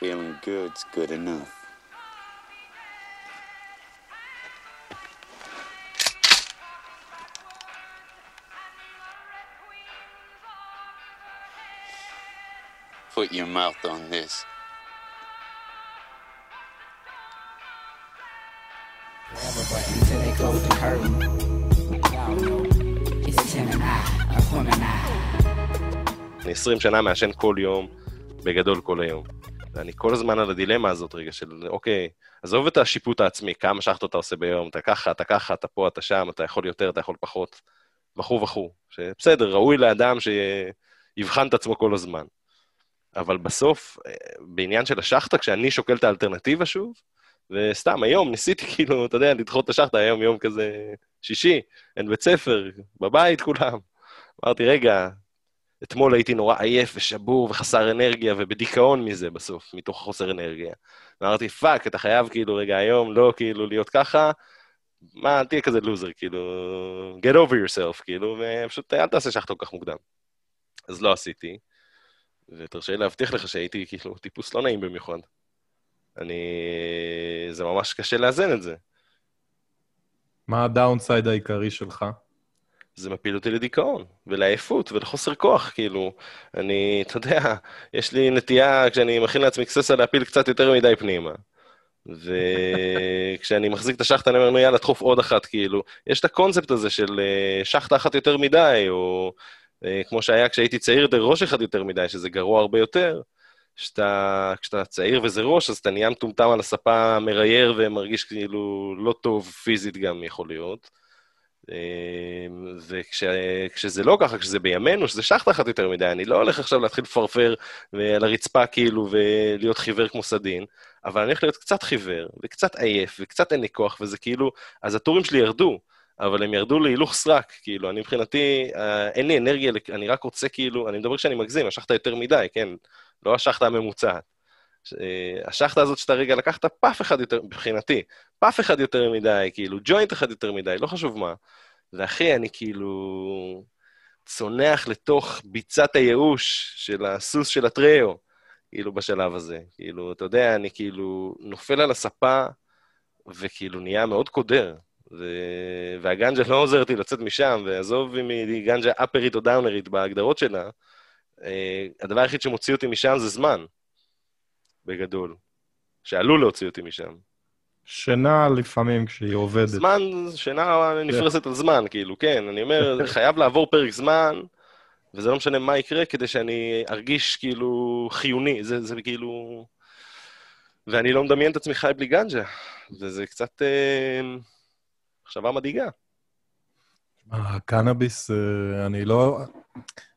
Feeling good's good enough. Put your mouth on this. Forever, but until they close the curtain, y'all know it's ten and I, a woman and I. אני 20 שנה מעשן כל יום, בגדול כל היום. ואני כל הזמן על הדילמה הזאת רגע של, אוקיי, עזוב את השיפוט העצמי, כמה שחטות אתה עושה ביום, אתה ככה, אתה ככה, אתה פה, אתה שם, אתה יכול יותר, אתה יכול פחות, וכו' וכו'. שבסדר, ראוי לאדם שיבחן את עצמו כל הזמן. אבל בסוף, אה, בעניין של השחטה, כשאני שוקל את האלטרנטיבה שוב, וסתם, היום ניסיתי כאילו, אתה יודע, לדחות את השחטה, היום יום כזה שישי, אין בית ספר, בבית כולם. אמרתי, רגע, אתמול הייתי נורא עייף ושבור וחסר אנרגיה ובדיכאון מזה בסוף, מתוך חוסר אנרגיה. אמרתי, fuck, אתה חייב כאילו, רגע, היום לא כאילו להיות ככה, מה, תהיה כזה לוזר, כאילו, get over yourself, כאילו, ופשוט אל תעשה שחטה כל כך מוקדם. אז לא עשיתי, ותרשה לי להבטיח לך שהייתי כאילו טיפוס לא נעים במיוחד. אני... זה ממש קשה לאזן את זה. מה הדאונסייד העיקרי שלך? זה מפיל אותי לדיכאון, ולעייפות, ולחוסר כוח, כאילו. אני, אתה יודע, יש לי נטייה, כשאני מכין לעצמי קססה, להפיל קצת יותר מדי פנימה. וכשאני מחזיק את השחטה, אני אומר, יאללה, דחוף עוד אחת, כאילו. יש את הקונספט הזה של אה, שחטה אחת יותר מדי, או אה, כמו שהיה כשהייתי צעיר, יותר ראש אחד יותר מדי, שזה גרוע הרבה יותר. שאתה, כשאתה צעיר וזה ראש, אז אתה נהיה מטומטם על הספה, מרייר ומרגיש כאילו לא טוב פיזית גם יכול להיות. וכשזה לא ככה, כשזה בימינו, שזה שחטה אחת יותר מדי, אני לא הולך עכשיו להתחיל לפרפר על הרצפה כאילו ולהיות חיוור כמו סדין, אבל אני הולך להיות קצת חיוור, וקצת עייף, וקצת אין לי כוח, וזה כאילו, אז הטורים שלי ירדו, אבל הם ירדו להילוך סרק, כאילו, אני מבחינתי, אה, אין לי אנרגיה, אני רק רוצה כאילו, אני מדבר כשאני מגזים, השחטה יותר מדי, כן? לא השחטה הממוצעת. אה, השחטה הזאת שאתה רגע לקחת פאף אחד יותר, מבחינתי, פאף אחד יותר מדי, כאילו, ג'וינט אחד יותר מדי, לא חשוב מה. ואחי, אני כאילו צונח לתוך ביצת הייאוש של הסוס של הטריו, כאילו, בשלב הזה. כאילו, אתה יודע, אני כאילו נופל על הספה, וכאילו נהיה מאוד קודר. ו... והגנג'ה לא עוזרת לי לצאת משם, ועזוב אם היא גנג'ה אפרית או דאונרית בהגדרות שלה, אה, הדבר היחיד שמוציא אותי משם זה זמן, בגדול. שעלול להוציא אותי משם. שינה לפעמים כשהיא עובדת. זמן, שינה נפרסת על זמן, כאילו, כן. אני אומר, חייב לעבור פרק זמן, וזה לא משנה מה יקרה, כדי שאני ארגיש כאילו חיוני. זה, זה כאילו... ואני לא מדמיין את עצמי חי בלי גנג'ה, וזה קצת אה, מחשבה מדאיגה. הקנאביס, אה, אני לא...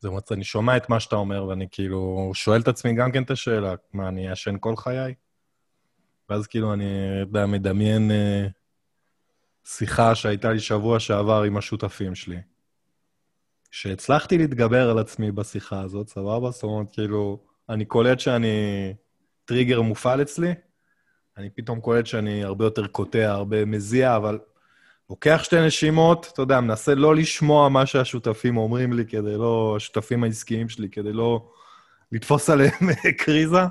זה מצ... אני שומע את מה שאתה אומר, ואני כאילו שואל את עצמי גם כן את השאלה, מה, אני אעשן כל חיי? ואז כאילו אני, יודע, מדמיין אה, שיחה שהייתה לי שבוע שעבר עם השותפים שלי. שהצלחתי להתגבר על עצמי בשיחה הזאת, סבבה? זאת אומרת, כאילו, אני קולט שאני... טריגר מופעל אצלי, אני פתאום קולט שאני הרבה יותר קוטע, הרבה מזיע, אבל לוקח שתי נשימות, אתה יודע, מנסה לא לשמוע מה שהשותפים אומרים לי, כדי לא... השותפים העסקיים שלי, כדי לא לתפוס עליהם קריזה.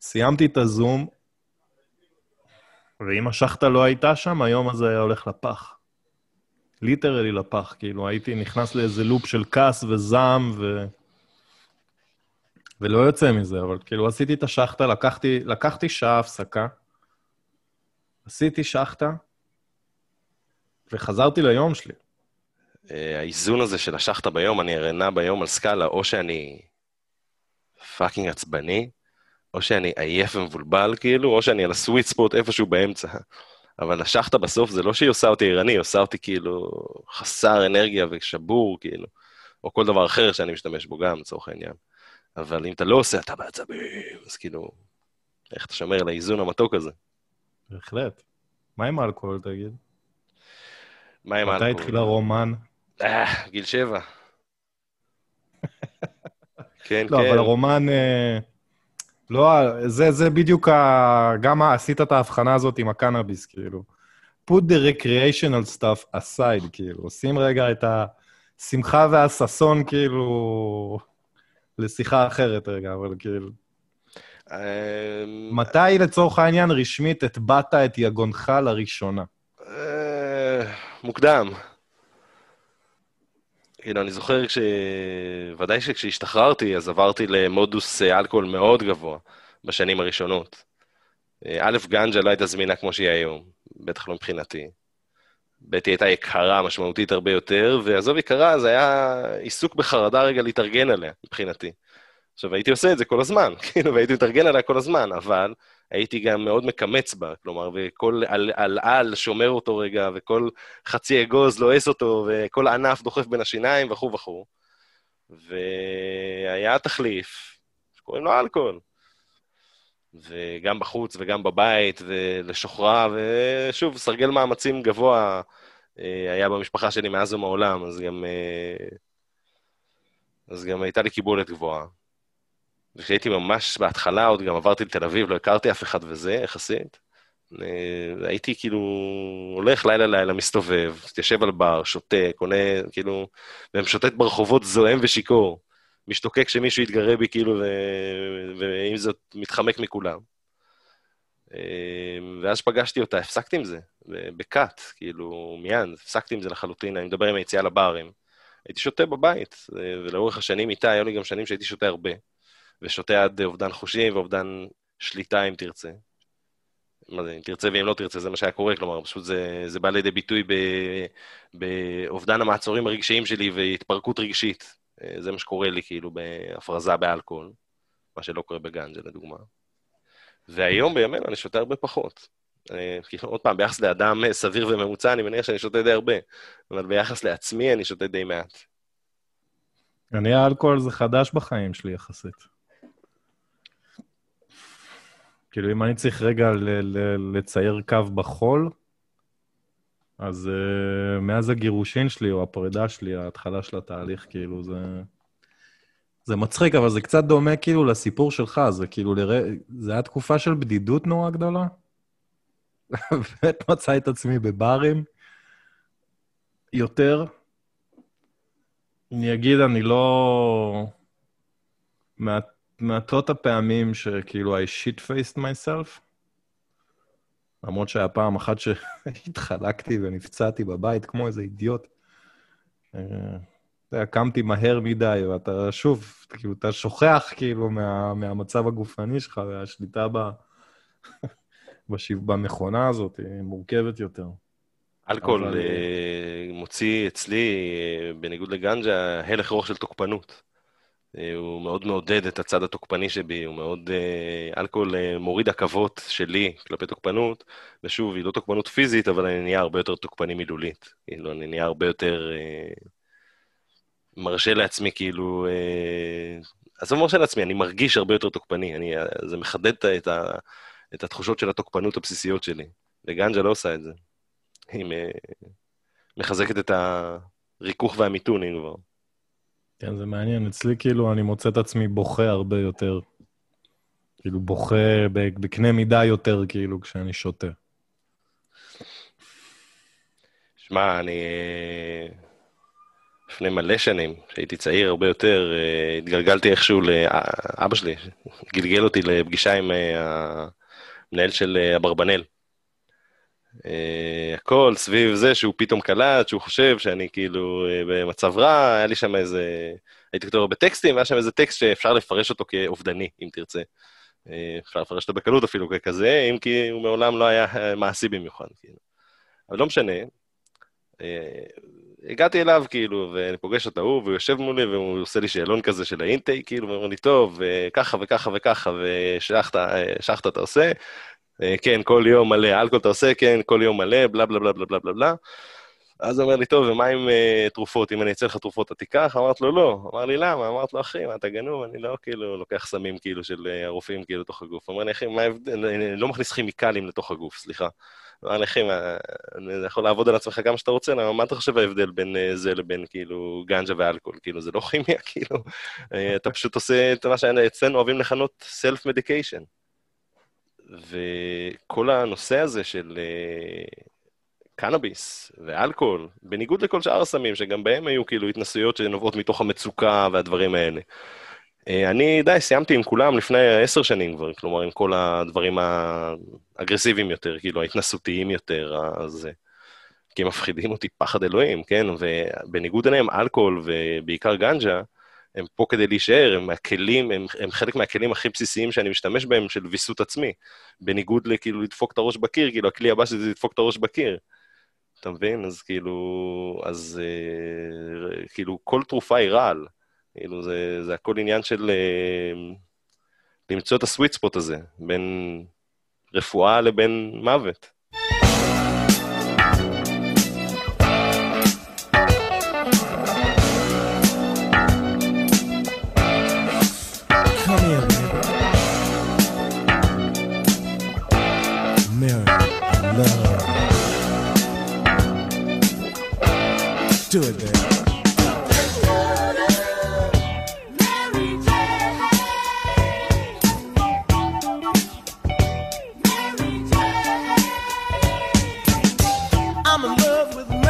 סיימתי את הזום, ואם השחטה לא הייתה שם, היום הזה היה הולך לפח. ליטרלי לפח, כאילו, הייתי נכנס לאיזה לופ של כעס וזעם, ו... ולא יוצא מזה, אבל כאילו עשיתי את השחטה, לקחתי, לקחתי שעה הפסקה, עשיתי שחטה, וחזרתי ליום שלי. אה, האיזון הזה של השחטה ביום, אני הרי נע ביום על סקאלה, או שאני fucking עצבני, או שאני עייף ומבולבל, כאילו, או שאני על ה sweet spot איפשהו באמצע. אבל השחטה בסוף זה לא שהיא עושה אותי ערני, היא עושה אותי כאילו חסר אנרגיה ושבור, כאילו, או כל דבר אחר שאני משתמש בו גם, לצורך העניין. אבל אם אתה לא עושה, אתה בעצבים, אז כאילו, איך אתה שומר על האיזון המתוק הזה? בהחלט. מה עם האלכוהול, תגיד? מה עם האלכוהול? מתי התחיל הרומן? אה, גיל שבע. כן, לא, כן. אבל הרומן... אה, לא, זה, זה בדיוק ה... גם עשית את ההבחנה הזאת עם הקנאביס, כאילו. put the recreational stuff aside, כאילו. שים רגע את השמחה והששון, כאילו, לשיחה אחרת רגע, אבל כאילו... אה, מתי לצורך העניין רשמית הטבעת את יגונך לראשונה? מוקדם. כאילו, אני זוכר כש... ודאי שכשהשתחררתי, אז עברתי למודוס אה, אלכוהול מאוד גבוה בשנים הראשונות. אה, א', גנג'ה לא הייתה זמינה כמו שהיא היום, בטח לא מבחינתי. ב', היא הייתה יקרה, משמעותית הרבה יותר, ועזוב יקרה, זה היה עיסוק בחרדה רגע להתארגן עליה, מבחינתי. עכשיו, הייתי עושה את זה כל הזמן, כאילו, והייתי מתארגן עליה כל הזמן, אבל הייתי גם מאוד מקמץ בה, כלומר, וכל על, על על שומר אותו רגע, וכל חצי אגוז לועס אותו, וכל ענף דוחף בין השיניים, וכו' וכו'. והיה תחליף, שקוראים לו אלכוהול. וגם בחוץ וגם בבית, ולשוחרר, ושוב, סרגל מאמצים גבוה אה, היה במשפחה שלי מאז ומעולם, אז גם, אה, אז גם הייתה לי קיבולת גבוהה. וכשהייתי ממש בהתחלה, עוד גם עברתי לתל אביב, לא הכרתי אף אחד וזה, יחסית. אה, הייתי כאילו הולך לילה-לילה, מסתובב, מתיישב על בר, שותה, קונה, כאילו, ומשוטט ברחובות זועם ושיכור. משתוקק שמישהו יתגרה בי, כאילו, ו... ועם זאת, מתחמק מכולם. אה, ואז פגשתי אותה, הפסקתי עם זה, בקאט, כאילו, מיד, הפסקתי עם זה לחלוטין, אני מדבר עם היציאה לברים. הייתי שותה בבית, ולאורך השנים איתה, היו לי גם שנים שהייתי שותה הרבה. ושותה עד אובדן חושים ואובדן שליטה, אם תרצה. מה זה, אם תרצה ואם לא תרצה, זה מה שהיה קורה, כלומר, פשוט זה, זה בא לידי ביטוי באובדן המעצורים הרגשיים שלי והתפרקות רגשית. אה, זה מה שקורה לי, כאילו, בהפרזה באלכוהול, מה שלא קורה בגנג'ה, לדוגמה. והיום, בימינו, אני שותה הרבה פחות. אני, כאילו, עוד פעם, ביחס לאדם סביר וממוצע, אני מניח שאני שותה די הרבה, אבל ביחס לעצמי, אני שותה די מעט. אני, האלכוהול זה חדש בחיים שלי יחסית. כאילו, אם אני צריך רגע ל- ל- לצייר קו בחול, אז uh, מאז הגירושין שלי, או הפרידה שלי, ההתחלה של התהליך, כאילו, זה... זה מצחיק, אבל זה קצת דומה כאילו לסיפור שלך, זה כאילו, לרא... זה היה תקופה של בדידות נורא גדולה. באמת מצא את עצמי בברים יותר. אני אגיד, אני לא... מה... מעטות הפעמים שכאילו I shit faced myself, למרות שהיה פעם אחת שהתחלקתי ונפצעתי בבית כמו איזה אידיוט. אתה יודע, קמתי מהר מדי, ואתה שוב, כאילו, אתה שוכח כאילו מה, מהמצב הגופני שלך, והשליטה ב, בשיו, במכונה הזאת היא מורכבת יותר. אלכוהול אבל- אה, מוציא אצלי, אה, בניגוד לגנג'ה, הלך רוח של תוקפנות. אה, הוא מאוד מעודד את הצד התוקפני שבי, הוא מאוד... אה, אלכוהול אה, מוריד עכבות שלי כלפי תוקפנות, ושוב, היא לא תוקפנות פיזית, אבל אני נהיה הרבה יותר תוקפני מילולית. כאילו, אני נהיה הרבה יותר... מרשה לעצמי, כאילו... עזוב מרשה לעצמי, אני מרגיש הרבה יותר תוקפני. אני, זה מחדד את, ה- את, התחושות של התוקפנות הבסיסיות שלי. וגנג'ה לא עושה את זה. היא מחזקת את הריכוך והמיתון, אם כבר. כן, זה מעניין. אצלי כאילו אני מוצא את עצמי בוכה הרבה יותר. כאילו בוכה בקנה מידה יותר, כאילו, כשאני שותה. שמע, אני... אה, לפני מלא שנים, כשהייתי צעיר הרבה יותר, אה, התגלגלתי איכשהו לאבא שלי, גלגל אותי לפגישה עם אה, המנהל של אה, אברבנל. אה, הכל סביב זה שהוא פתאום קלט, שהוא חושב שאני כאילו אה, במצב רע, היה לי שם איזה... הייתי כותב הרבה טקסטים, והיה שם איזה טקסט שאפשר לפרש אותו כאובדני, אם תרצה. אה, אפשר לפרש אותו בקלות אפילו ככזה, אם כי הוא מעולם לא היה אה, מעשי במיוחד, כאילו. אבל לא משנה. אה, הגעתי אליו, כאילו, ואני פוגש את ההוא, והוא יושב מולי, והוא עושה לי שאלון כזה של האינטייק, כאילו, ואומר לי, טוב, אה, ככה וככה וככה, אה, שחטה אתה עושה, אה, כן, כל יום מלא, אלכוהול אתה עושה, כן, כל יום מלא, בלה בלה בלה בלה בלה בלה בלה. אז הוא אומר לי, טוב, ומה עם uh, תרופות? אם אני אצא לך תרופות, אתה תיקח? אמרת לו, לא. אמר לי, למה? אמרת לו, אחי, מה, אתה גנוב? אני לא, כאילו, לוקח סמים, כאילו, של uh, הרופאים, כאילו, לתוך הגוף. אמר לי, אחי, מה ההבדל? אני לא מכניס כימיקלים לתוך הגוף, סליחה. אמר לי, אחי, מה, אני יכול לעבוד על עצמך כמה שאתה רוצה, למה, מה אתה חושב ההבדל בין uh, זה לבין, כאילו, גנג'ה ואלכוהול? כאילו, זה לא כימיה, כאילו. אתה פשוט עושה את מה שאצלנו אוהבים לכנות self-medication. וכל הנושא הזה של קנאביס ואלכוהול, בניגוד לכל שאר הסמים, שגם בהם היו כאילו התנסויות שנובעות מתוך המצוקה והדברים האלה. אה, אני, די, סיימתי עם כולם לפני עשר שנים כבר, כלומר, עם כל הדברים האגרסיביים יותר, כאילו, ההתנסותיים יותר, אז... כי הם מפחידים אותי פחד אלוהים, כן? ובניגוד אליהם, אלכוהול ובעיקר גנג'ה, הם פה כדי להישאר, הם הכלים, הם, הם חלק מהכלים הכי בסיסיים שאני משתמש בהם של ויסות עצמי. בניגוד לכאילו לדפוק את הראש בקיר, כאילו הכלי הבא שלי זה לדפוק את הראש בקיר. אתה מבין? אז כאילו, אז אה, כאילו כל תרופה היא רעל. כאילו זה, זה הכל עניין של אה, למצוא את הסוויט ספוט הזה, בין רפואה לבין מוות. love with me.